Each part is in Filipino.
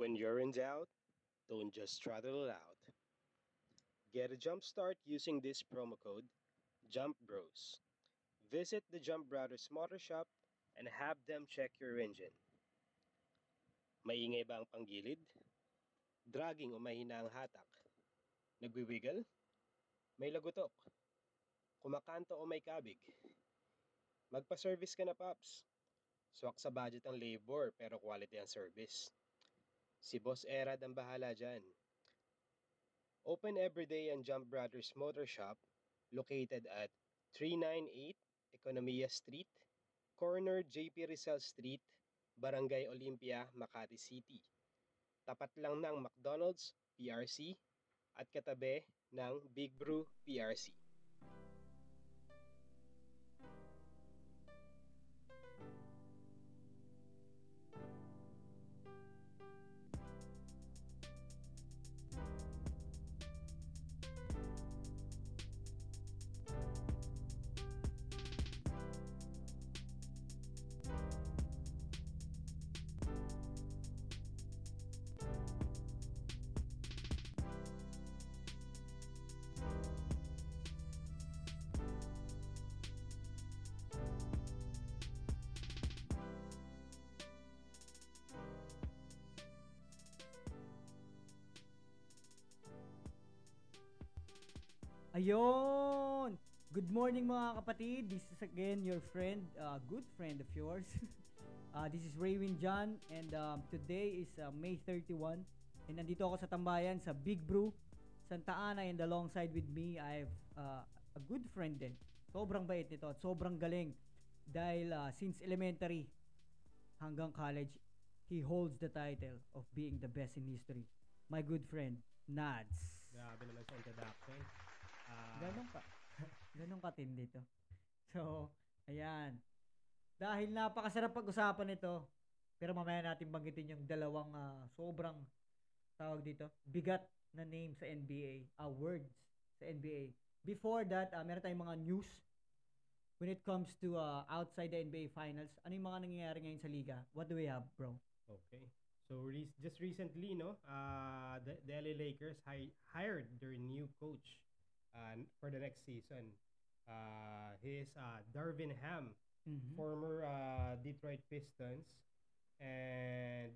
When you're in doubt, don't just throttle it out. Get a jump start using this promo code Jump Bros. Visit the Jump Brothers Motor Shop and have them check your engine. Maingay ba ang panggilid? Dragging o mahina ang hatak? Nagwiwiggle? May lagutok? Kumakanto o may kabig? Magpa-service ka na, Paps. Swak sa budget ang labor pero quality ang service. Si Boss Erad ang bahala dyan. Open everyday ang Jump Brothers Motor Shop located at 398 Economia Street, corner JP Rizal Street, Barangay Olympia, Makati City. Tapat lang ng McDonald's, PRC, at katabi ng Big Brew, PRC. Ayun! Good morning mga kapatid. This is again your friend, uh, good friend of yours. uh, this is Raywin John and um, today is uh, May 31 and nandito ako sa tambayan sa Big Brew, Santa Ana and alongside with me I have uh, a good friend din. Sobrang bait nito at sobrang galing dahil uh, since elementary hanggang college he holds the title of being the best in history. My good friend, Nads. Grabe naman sa introduction. Ah, Ganon ka. Ganon katindi to. So, ayan. Dahil napakasarap pag-usapan ito, pero mamaya natin banggitin yung dalawang ah, sobrang tawag dito, bigat na name sa NBA, ah, words sa NBA. Before that, ah, meron tayong mga news when it comes to ah, outside the NBA Finals. Ano yung mga nangyayari ngayon sa liga? What do we have, bro? Okay. So re- just recently, no, uh, the, the LA Lakers hi- hired their new coach uh, for the next season. Uh, he is uh, Darvin Ham, Mhm. former uh, Detroit Pistons, and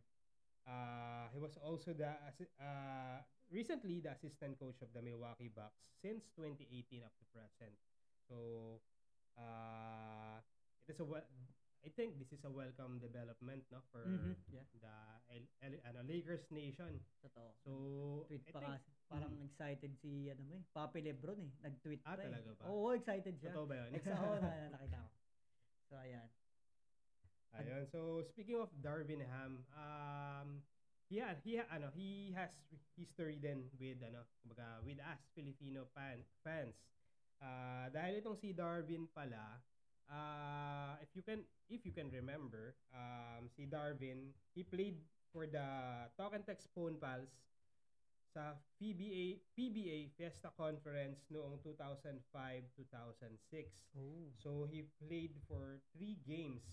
uh, he was also the uh, recently the assistant coach of the Milwaukee Bucks since 2018 up to present. So uh, it is a I think this is a welcome development no for Mhm. Yeah. the ano, Lakers nation. Totoo. So tweet pa think- kasi. Parang excited si ano mo eh, Papi Lebron eh. Nag-tweet Ah, pa eh. talaga ba? Oo, excited siya. Totoo ba yun? Next ako na nakita ko. So ayan. Ayun. So speaking of Darvin Ham, um he ha- he ano, he has history din with ano, kumbaga with us Filipino fan, fans. Ah, dahil itong si Darvin pala, ah if you can if you can remember, um si Darvin, he played for the Talk and Text Phone Pals sa PBA PBA Fiesta Conference noong 2005-2006. Oh. So he played for three games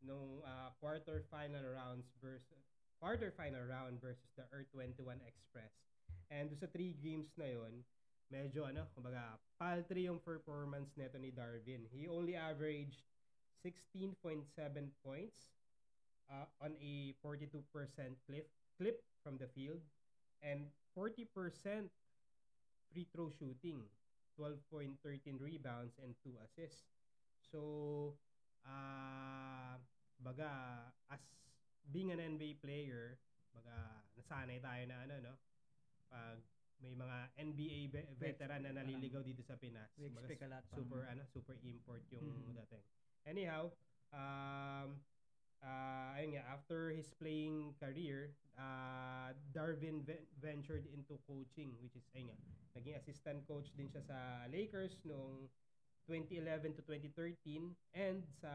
nung uh, quarter final rounds versus quarter final round versus the Earth 21 Express. And sa three games na yon, medyo ano, kumbaga paltry yung performance neto ni Darwin. He only averaged 16.7 points uh, on a 42% clip clip from the field and 40% free throw shooting, 12.13 rebounds and 2 assists. So, ah baga as being an NBA player, baga nasanay tayo na ano no. Pag may mga NBA ve- veteran na naliligaw dito sa Pinas. We expect a lot Super ano, super import yung Mm. dating. Anyhow, um uh, ayun nga, after his playing career, uh, Darvin ve- ventured into coaching, which is, ayun nga, naging assistant coach din siya sa Lakers noong 2011 to 2013 and sa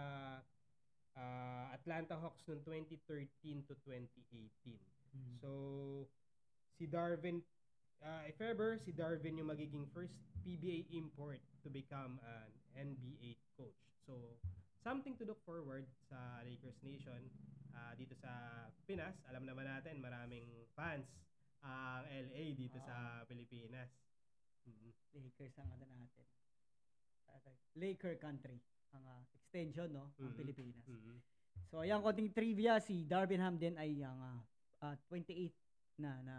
uh, Atlanta Hawks noong 2013 to 2018. Mm. So, si Darvin, uh, if ever, si Darvin yung magiging first PBA import to become an NBA coach. So, something to look forward sa Lakers Nation. ah, dito sa Pinas, alam naman natin maraming fans ang LA dito sa Pilipinas. Mhm. Lakers ang ano natin. Laker country. Ang ah, extension, no? Ang Mhm. Pilipinas. Mhm. So, ayan, konting trivia. Si Darvin Ham din ay ang ah, ah, 28 na na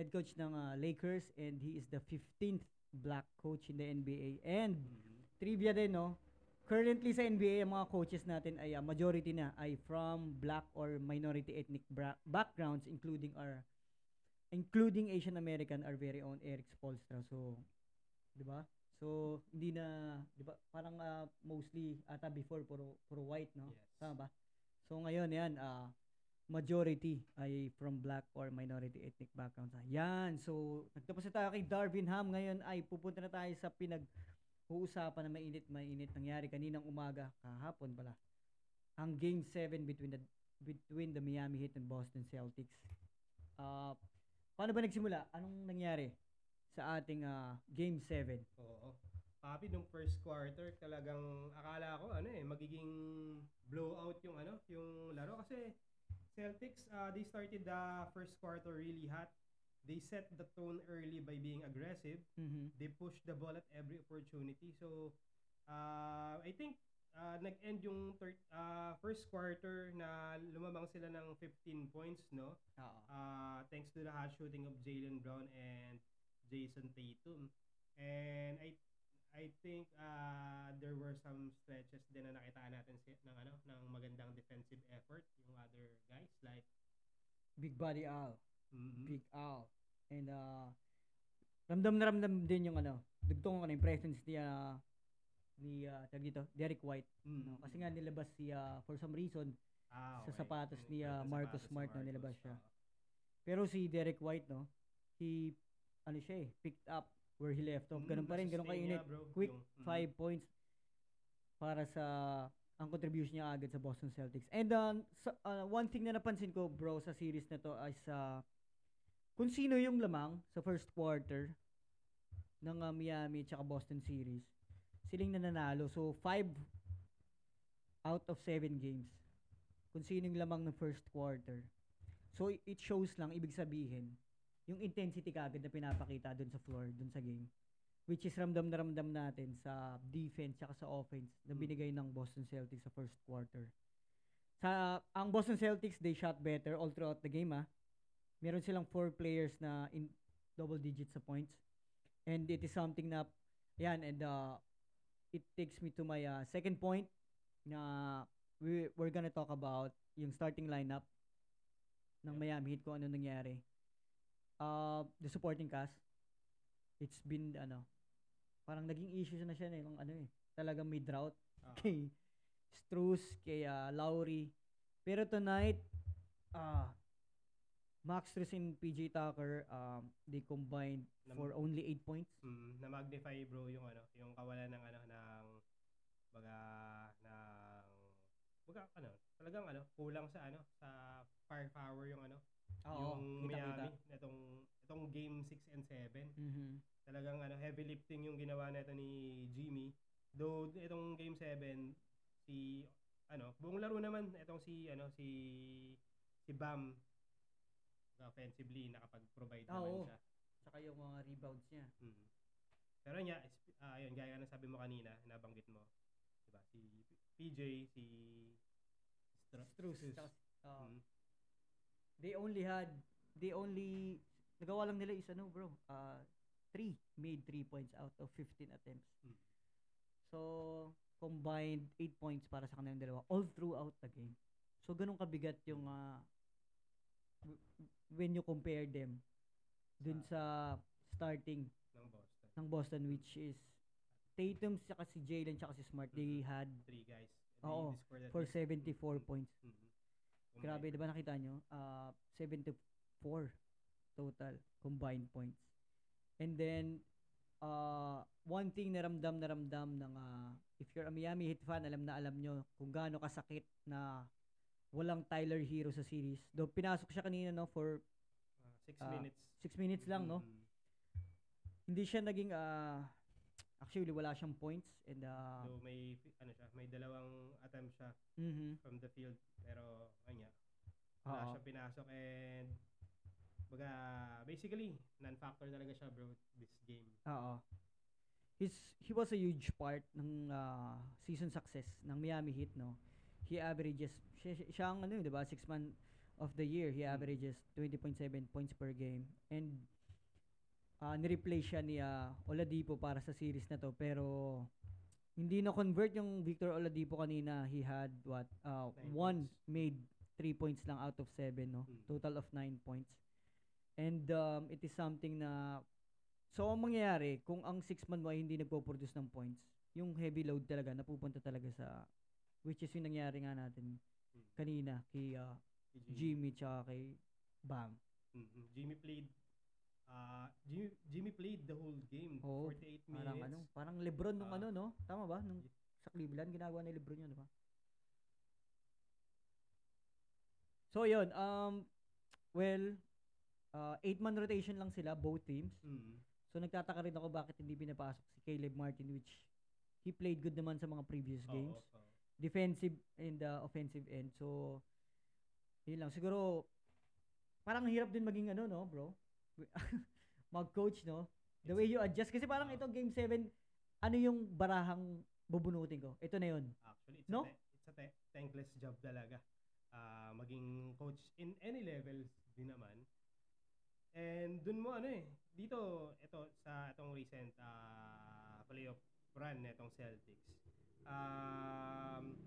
head coach ng ah, Lakers and he is the 15th black coach in the NBA. And Mhm. trivia din, no? Currently sa NBA, ang mga coaches natin ay ah, majority na ay from black or minority ethnic bra- backgrounds including our including Asian American our very own Eric Spoelstra. So, 'di ba? So, hindi na 'di ba? Parang ah, mostly ata before puro puro white, no? Yes. Tama ba? So ngayon 'yan ah majority ay from black or minority ethnic backgrounds. Yan. So, nagtapos na tayo kay Darvin Ham. Ngayon ay pupunta na tayo sa pinag uusapan na mainit mainit nangyari kaninang umaga kahapon pala. Ang game 7 between the between the Miami Heat and Boston Celtics. Ah, paano ba nagsimula? Anong nangyari sa ating ah, game 7? Oo. Papi, nung first quarter, talagang akala ko, ano eh, magiging blowout yung ano, yung laro. Kasi Celtics, uh, they started the first quarter really hot. They set the tone early by being aggressive. Mhm. They pushed the ball at every opportunity. So, uh, I think uh, nag-end yung third, uh, first quarter na lumamang sila ng 15 points, no? Oo. uh, thanks to the hot shooting of Jalen Brown and Jason Tatum. And I I think uh, there were some stretches din na nakitaan natin si, ng ano ng magandang defensive effort yung other guys like Big Body Al. mhm, Big Al. And uh, ramdam na ramdam din yung ano, dugtong ano, yung presence ni uh, ni uh, tawag dito, Derek White. mhm. No? Kasi nga nilabas si uh, for some reason, Ah, sa okay. sapatos Mm, ni, uh, sa Marcus sapatos Smart na Marcus, nilabas siya. pero si Derek White no, he ano siya eh, picked up where he left off. Mm, Ganun pa rin, ganun kainit. niya, Quick yung- mhm. five points para sa ang contribution niya agad sa Boston Celtics. And uh, sa- uh, one thing na napansin ko bro sa series na to ay sa kung sino yung lamang sa first quarter ng uh, Miami tsaka Boston series. Siling nananalo. So, five out of seven games. Kung sino yung lamang ng first quarter. So, it shows lang, ibig sabihin, yung intensity kagad na pinapakita dun sa floor, dun sa game. Which is ramdam na ramdam natin sa defense tsaka sa offense na Mm. binigay ng Boston Celtics sa first quarter. Sa ang Boston Celtics, they shot better all throughout the game ah. Meron silang four players na in double digits sa points. And it is something na yan and uh, it takes me to my uh, second point na we, we're gonna talk about yung starting lineup ng. Miami Heat kung ano nangyari. Uh, the supporting cast it's been ano parang naging issue na siya eh nung ano eh talagang may drought Ah. kay Struz, kay ah, Lowry. Pero tonight, ah Max Struz and PJ Tucker, um, they combined Nam- for only 8 points. Mm, na magnify bro yung ano, yung kawalan ng ano ng baga ng baga ano, talagang ano, kulang sa ano, sa firepower yung ano, yung Miami itong itong game 6 and 7. Mhm. Talagang ano, heavy lifting yung ginawa nito ni Jimmy. Though itong game 7 si ano, buong laro naman itong si ano si si Bam offensively nakapag-provide Ah, naman oo. siya. Tsaka yung mga rebounds niya. Mm. Pero niya, is- ah, yun, gaya ng sabi mo kanina, nabanggit mo, diba, si PJ, si Stru- Struz. Struz. Tsaka, ah, Mm. They only had, they only, nagawa lang nila is ano bro, uh, three, made three points out of 15 attempts. Mm. So, combined 8 points para sa kanilang dalawa all throughout the game. So, ganun kabigat yung w- when you compare them dun sa starting ng Boston. ng Boston which is Tatum saka si Jalen saka si Smart they had Three guys. Oo, They at for least- 74 Mm. points. Mhm. Combined. Grabe, 'di ba nakita nyo? Ah, 74 total combined points. And then uh, one thing na ramdam na ramdam ng ah, if you're a Miami Heat fan, alam na alam nyo kung gaano kasakit na walang Tyler Hero sa series. Do pinasok siya kanina no for Ah, six Ah, minutes. 6 minutes lang no. Mhm. Hindi siya naging ah Actually, wala siyang points and uh, So may ano siya, may dalawang attempt siya mhm. from the field pero kanya wala Oo. siyang pinasok and baga basically non-factor talaga siya bro this game. Oo. He's, he was a huge part ng ah, season success ng Miami Heat, no? He averages, siya, siya- siya ang ano yun, di ba? Six man of the year, he Mm. averages 20.7 points per game. And uh, nireplace siya ni ah, Oladipo para sa series na to. Pero hindi na convert yung Victor Oladipo kanina. He had what? Uh, Nine one points. made three points lang out of seven, no? Mm. Total of nine points. And um, it is something na So, ang mangyayari, kung ang six man mo ay hindi nagpo-produce ng points, yung heavy load talaga, napupunta talaga sa, which is yung nangyari nga natin Mm. kanina kay Si Jimmy tsaka kay Bam. Mhm. Jimmy played uh, Jimmy, Jimmy played the whole game, Oo, 48 minutes. Parang ano, parang Lebron nung Ah. ano, no? Tama ba? Nung sa Cleveland, ginagawa ni Lebron yun, di ba? So, yun, um, well, uh, eight-man rotation lang sila, both teams. Mhm. So nagtataka rin ako bakit hindi pinapasok si Caleb Martin which he played good naman sa mga previous games. oo. Defensive and uh, offensive end. So yun lang siguro parang hirap din maging ano no, bro. Mag-coach no. The way you adjust kasi parang Oo. ito game 7 ano yung barahang bubunutin ko. Ito na yun. Actually, it's No? a te- it's a te- thankless job talaga. Ah, maging coach in any levels din naman. And dun mo ano eh, dito ito sa itong recent ah, playoff run nitong Celtics. Um,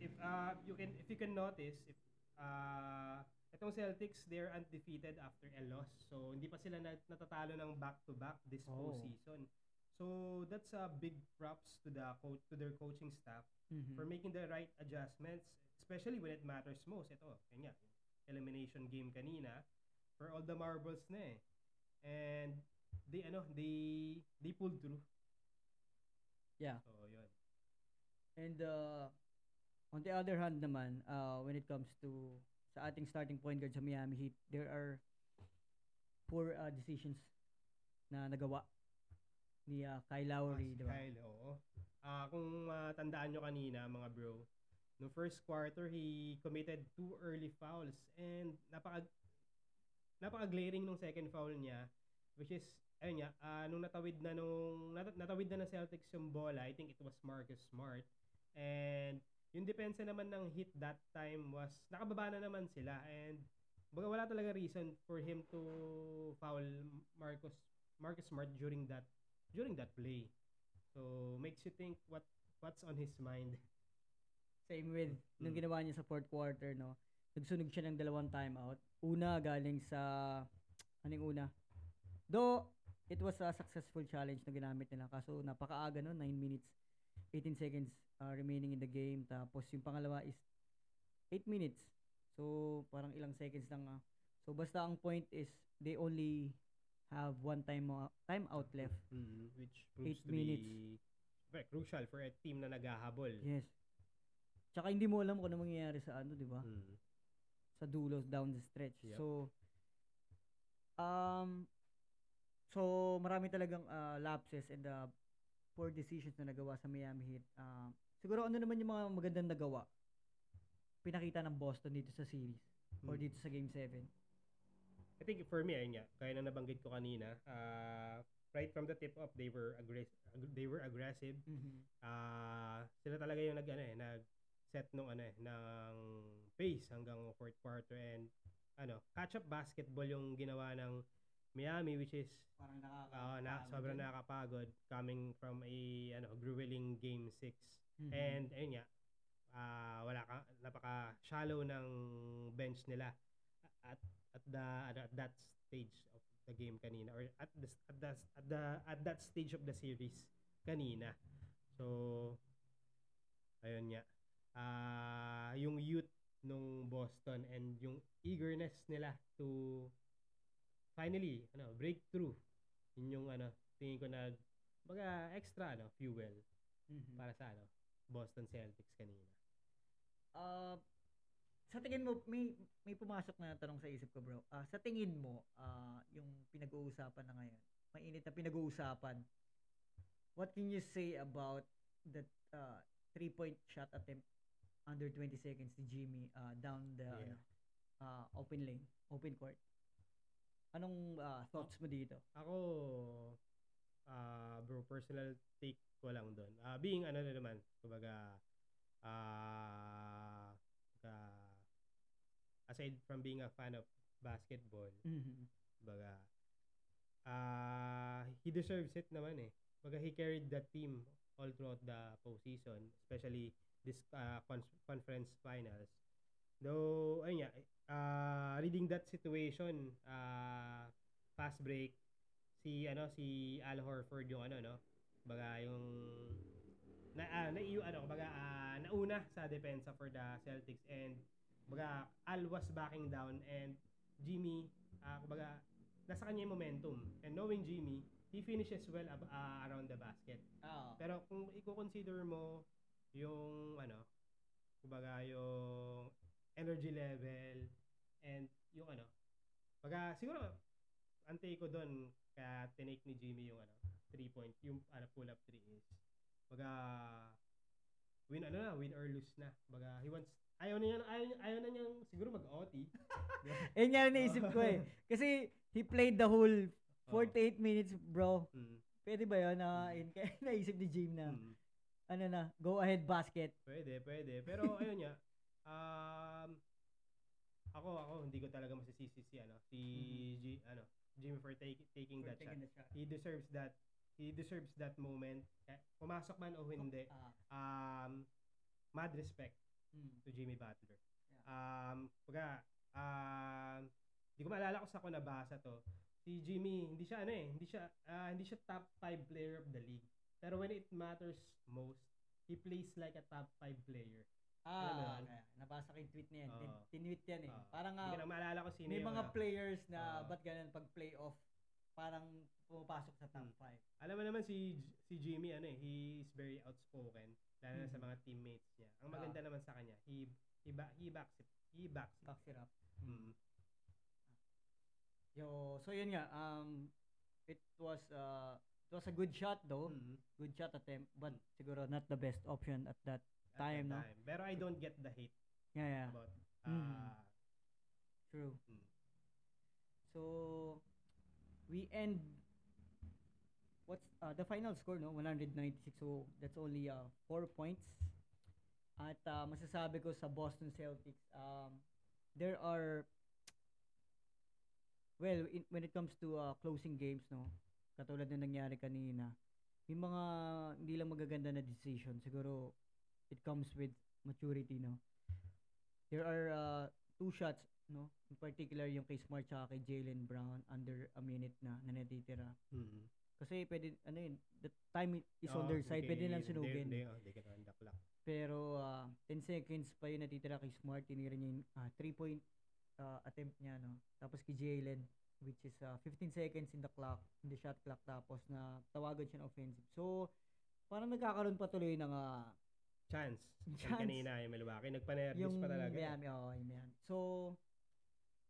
if uh, you can if you can notice if uh, itong Celtics they're undefeated after a loss. So hindi pa sila nat- natatalo ng back to back this Oh. postseason. So that's a big props to the coach to their coaching staff Mhm. for making the right adjustments, especially when it matters most. Ito, kanya, elimination game kanina for all the marbles na eh. And they ano, they they pulled through. Yeah. So, yun. And uh, on the other hand naman, uh, when it comes to sa ating starting point guard sa Miami Heat, there are poor uh, decisions na nagawa ni uh, Kyle Lowry, Ah, si di ba? Kyle, oo. Ah, kung matandaan nyo kanina, mga bro, no first quarter, he committed two early fouls and napaka napaka-glaring nung second foul niya which is ayun nga ah, nung natawid na nung nat- natawid na ng Celtics yung bola I think it was Marcus Smart and yung depensa naman ng hit that time was nakababa na naman sila and baga wala talaga reason for him to foul Marcus Marcus Smart during that during that play so makes you think what what's on his mind Same with nung Mm. ginawa niya sa fourth quarter, no? Nagsunog siya ng dalawang timeout. Una galing sa anong una? Though it was a successful challenge na ginamit nila kaso napakaaga no, 9 minutes 18 seconds uh, remaining in the game tapos yung pangalawa is 8 minutes. So parang ilang seconds lang. ah. So basta ang point is they only have one time uh, time out left. Mhm, which proves Eight to minutes. be very crucial for a team na naghahabol. Yes. Tsaka hindi mo alam kung ano mangyayari sa ano, 'di ba? Mm. sa dulo down the stretch. Yep. So um so marami talagang uh, lapses and uh, poor decisions na nagawa sa Miami Heat. Uh, siguro ano naman yung mga magandang nagawa? Pinakita ng Boston dito sa series or Mm. dito sa game 7. I think for me, ayun nga, kaya na nabanggit ko kanina, uh, right from the tip off, they were aggressive. They were aggressive. Ah, sila talaga yung nag ano eh, nag set nung ano eh, ng pace hanggang fourth quarter and ano, catch up basketball yung ginawa ng Miami which is Parang nakaka ah, na, sobrang nakakapagod coming from a ano, grueling game 6. Mm-hmm. And ayun nga, ah, wala ka napaka shallow ng bench nila at at the ano, at that stage of the game kanina or at the at the at the at that stage of the series kanina. So ayun nga. Ah, yung youth nung Boston and yung eagerness nila to finally ano break through yun yung ano tingin ko nag baga extra ano fuel Mhm. para sa ano Boston Celtics kanina. Uh, sa tingin mo, may, may pumasok na tanong sa isip ko bro. Ah, sa tingin mo, ah, yung pinag-uusapan na ngayon, mainit na pinag-uusapan, what can you say about that uh, three-point shot attempt under 20 seconds ni Jimmy uh, down the Yeah. ano, uh, open lane, open court? Anong uh, thoughts mo dito? Ako, ah bro, personal take ko lang doon. Ah being ano na naman, kumbaga, ah kumbaga, aside from being a fan of basketball, Mhm. kumbaga, ah he deserves it naman eh. Kumbaga, he carried the team all throughout the postseason, especially this con- conference finals. Though, ayun nga, ah reading that situation, ah fast break, si ano si Al Horford yung ano no? Baga yung na ah, na yung ano baga ah, nauna sa depensa for the Celtics and baga Al was backing down and Jimmy ah kumbaga nasa kanya yung momentum. And knowing Jimmy he finishes well ab- ah, around the basket. Ah, pero kung i-consider mo yung ano kumbaga yung energy level and yung ano baga siguro ang take ko doon kaya tinake ni Jimmy yung ano three point yung ano pull up three is baga win ano na win or lose na baga he wants ayaw na niya ayaw, niya- ayaw na niyang siguro mag OT Yun nga naisip ko eh. Kasi he played the whole 48 minutes, bro. mm, Pwede ba yun? na yun, kaya naisip ni Jim na, mm. ano na, go ahead basket. Pwede, pwede. Pero ayun nga, um, ako, ako, hindi ko talaga masisisi si, ano, si Mhm. G, ano, Jimmy for take, taking For that shot. taking the shot. He deserves that, he deserves that moment. Eh, Pumasok man o hindi, Ah, um, mad respect mm. to Jimmy Butler. Yeah. Um, pagka, um, hindi ko maalala kung sa ko nabasa to. Si Jimmy, hindi siya ano eh, hindi siya ah, hindi siya top 5 player of the league. Pero when it matters most, he plays like a top 5 player. Ah, yun? kaya, nabasa ko yung tweet niya yan. Tin- Oo. Tinweet yan eh. Oo. Parang Hindi ko ah, na maalala kung sino may yung mga ano. players na Oo. ba't ganun pag playoff, parang pumapasok sa top Hmm. 5. Alam mo naman si si Jimmy ano eh, he is very outspoken lalo na sa Mhm. mga teammates niya. Ang maganda naman sa kanya, he he, ba, he backs it. He backs it. Backs it up. Mm. Yo, so yun nga, um, it was, uh, it was a good shot though. Mm. Good shot attempt, but siguro not the best option at that. At Time, no? time. Pero I don't get the hate Yeah, yeah. about Mhm. uh, True. Mm. So we end what's uh, the final score no 196 so that's only uh, 4 points at uh, masasabi ko sa Boston Celtics um there are well in, when it comes to uh, closing games no katulad na nangyari kanina may mga hindi lang magaganda na decision siguro it comes with maturity no? There are uh, two shots no? In particular yung kay Smart tsaka kay Jalen Brown under a minute na na natitira. Mm. kasi pwede ano yun the time is on Oo, their side hindi pwede lang sunugin. Hindi, hindi, hindi ka on the clock. pero ah, 10 seconds pa yun natitira kay Smart tinira niya yung 3 point ah, attempt niya no? Tapos kay Jalen which is ah, 15 seconds in the clock in the shot clock tapos na tawagan siya ng offensive. So parang nagkakaroon pa tuloy ng ah, Chance. Yung Chance. kanina, yung Milwaukee, nagpanervous yung pa talaga. Miami oh, yung Miami so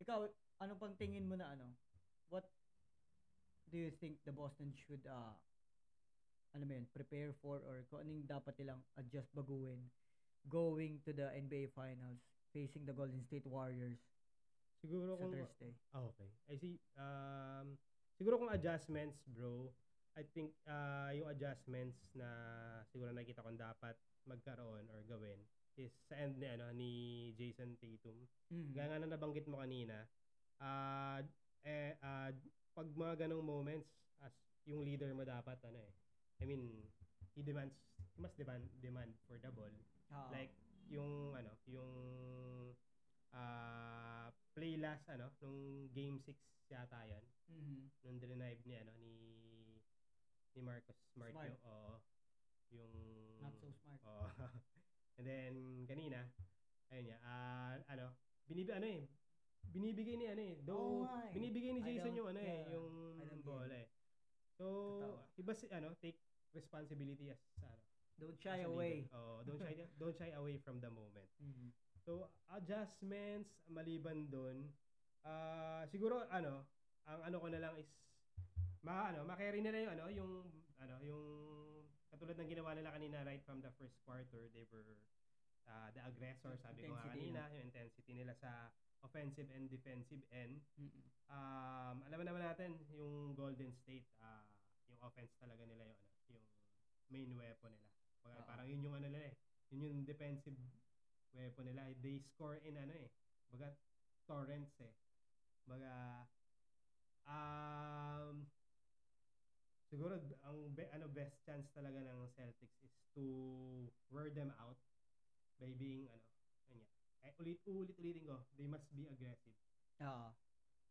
ikaw ano pang tingin mo na ano what do you think the Boston should uh, ano mo yun, prepare for or kung anong dapat nilang adjust baguhin going to the NBA Finals facing the Golden State Warriors Siguro sa kung... Thursday. Ah, okay. I see. Um, siguro kung adjustments, bro, I think uh, yung adjustments na siguro nakita kong dapat magkaroon or gawin is sa end ni ano ni Jason Tatum. Mm. Gaya nga na nabanggit mo kanina, ah eh, ah, pag mga ganong moments, as yung leader mo dapat, ano eh, I mean, he demands, he must demand, demand for the ball. Ah, Like, yung, ano, yung, ah play last, ano, nung game 6 yata yan, mhm. nung denied ni, ano, ni, ni Marcus Smart, Smart. yung, oo, yung, not so smart. Oo. And then kanina, ayun niya, ah ano, binib ano eh, binibigay ni ano eh, though eh. binibigay ni Jason yung ano eh, yeah, yung don't get bola eh. So, Totoo. iba si ano, take responsibility as ano. Don't shy away. Oo, don't shy don't shy away from the moment. Mhm. So, adjustments maliban doon, ah siguro ano, ang ano ko na lang is ma ano, ma-carry nila yung ano, yung ano, yung katulad ng ginawa nila kanina right from the first quarter, they were uh, the aggressor, sabi ko nga Intensity, kanina, yung intensity nila sa offensive and defensive end. Mm-mm. Um, alam naman natin yung Golden State, ah, yung offense talaga nila yung ano, yung main weapon nila. Baga, Oo. parang yun yung ano nila eh. Yun yung defensive weapon nila. They score in ano eh. Baga torrents eh. Baga um siguro ang be, ano best chance talaga ng Celtics is to wear them out by being ano nga. Eh, ulit ulit ulitin ko, they must be aggressive. Oo.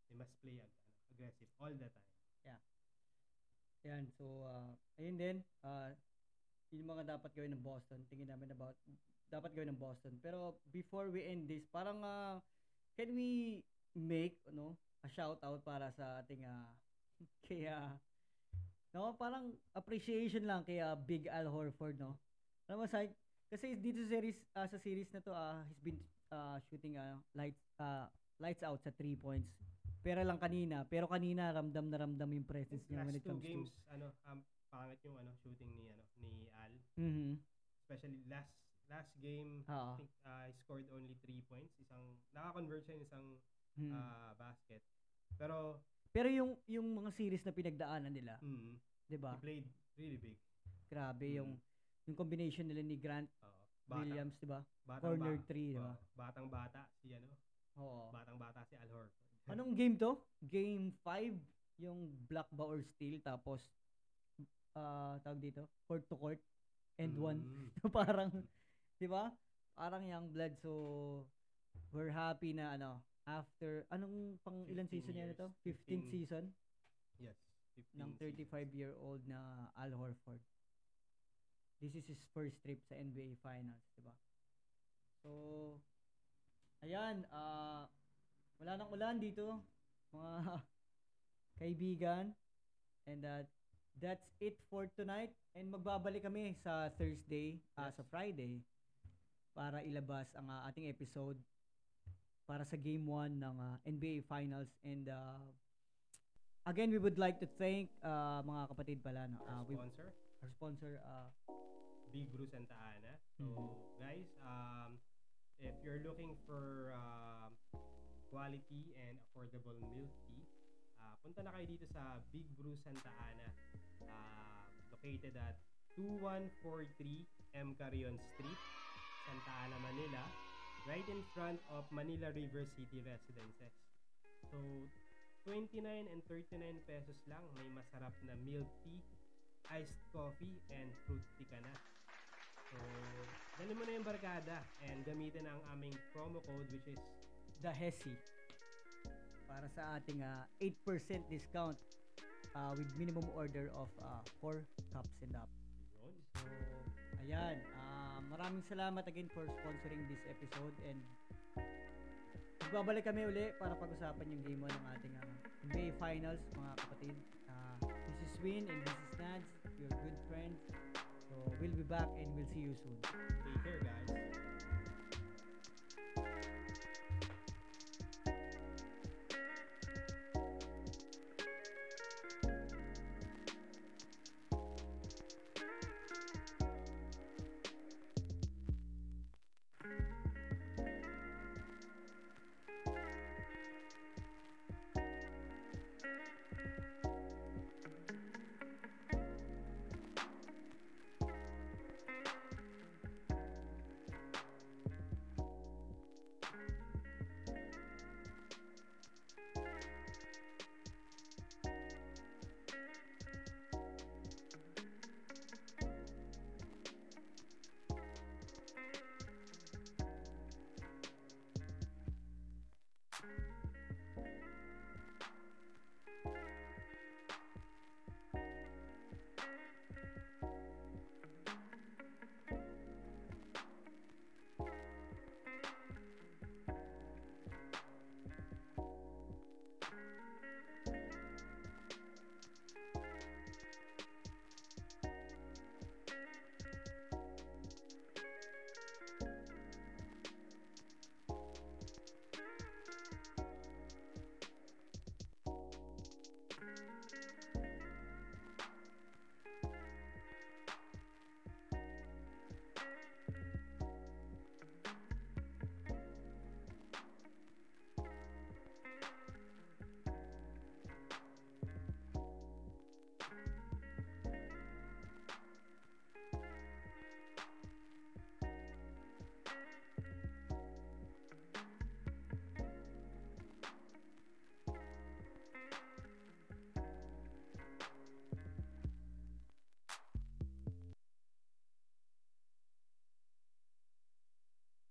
They must play ag- ano, aggressive all the time. Yan, so, uh, ayun din, uh, yung mga dapat gawin ng Boston, tingin namin about, dapat gawin ng Boston. Pero, before we end this, parang, uh, can we make, ano, a shout out para sa ating, uh, kaya, no, parang appreciation lang kay uh, Big Al Horford, no? Alam mo, sa, kasi dito sa series, uh, sa series na to, uh, he's been uh, shooting uh, lights, uh, lights out sa three points. Pero lang kanina, pero kanina ramdam na ramdam yung presence niya when it comes games, ano, um, pangit yung ano, shooting ni ano ni Al. to Mhm. Especially last last game, Oo. I think uh, he scored only three points. Isang naka-convert siya ng isang Mhm. ah, basket. Pero pero yung yung mga series na pinagdaanan nila, mm, 'di ba? he played really big. Grabe Mm. yung yung combination nila ni Grant Oo. Batang, Williams, 'di ba? Corner ba- 3, 'di ba? batang bata si ano, Oo. batang bata si Al Horford. Anong game to? Game 5, yung block ba or steal tapos ah tawag dito, court to court and one. Mm. parang 'di ba? Parang young blood so we're happy na ano after anong pang ilan 15 season niya na years. to? 15th 15. season Yes. 15 ng seasons. 35 year old na Al Horford. This is his first trip sa NBA Finals, 'di ba? So ayan, ah wala nang ulan dito, mga kaibigan. And that that's it for tonight. And magbabalik kami sa Thursday, ah, Yes. sa Friday para ilabas ang ah, ating episode para sa game 1 ng ah, NBA Finals and ah, again we would like to thank ah, mga kapatid pala no. Our ah, we, sponsor, our sponsor ah, Big Brew Santa Ana. So, Mhm. guys, um, if you're looking for um, quality and affordable milk tea, uh, punta na kayo dito sa Big Brew Santa Ana, uh, located at 2143 M. Carrion Street, Santa Ana, Manila, right in front of Manila River City Residences. So, 29 and 39 pesos lang, may masarap na milk tea, iced coffee, and fruit tea ka na. So, dali mo na yung barkada and gamitin ang aming promo code which is the Hesi para sa ating ah, 8% discount ah, with minimum order of 4 cups and up. So, ayan. ah, maraming salamat again for sponsoring this episode and magbabalik kami uli para pag-usapan yung game 1 ng ating ah, NBA Finals, mga kapatid. Ah, this is Win and this is Nads, your good friend. So, we'll be back and we'll see you soon. Take care guys.